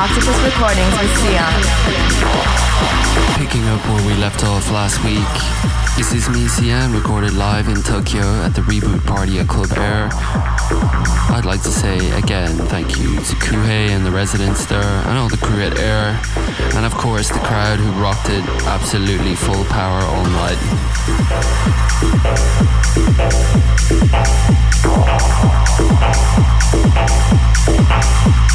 Octopus Recordings with Sian. Picking up where we left off last week, this is me, Sian, recorded live in Tokyo at the reboot party at Club Air. I'd like to say again thank you to Kuhei and the residents there, and all the crew at Air, and of course the crowd who rocked it absolutely full power all night.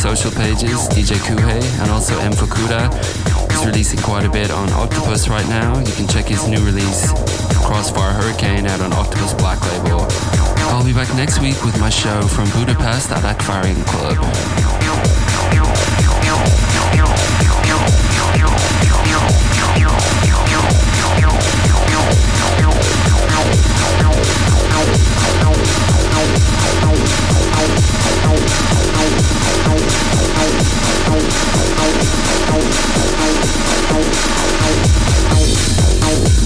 Social pages, DJ Kuhei and also M Fukuda. He's releasing quite a bit on Octopus right now. You can check his new release, Crossfire Hurricane, out on Octopus Black Label. I'll be back next week with my show from Budapest at Aquarium Club. I'll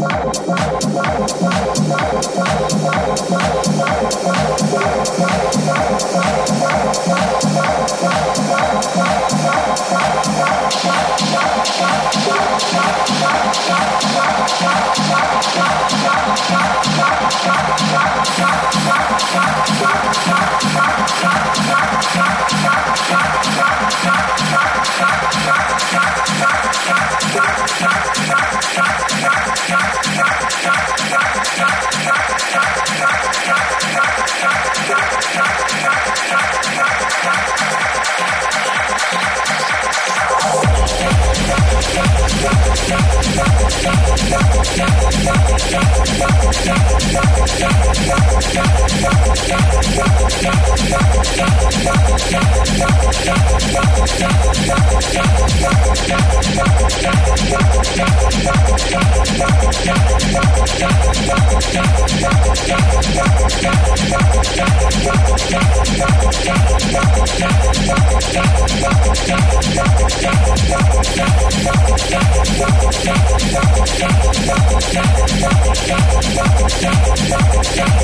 recordings Shut up, shut up, shut. With Sian.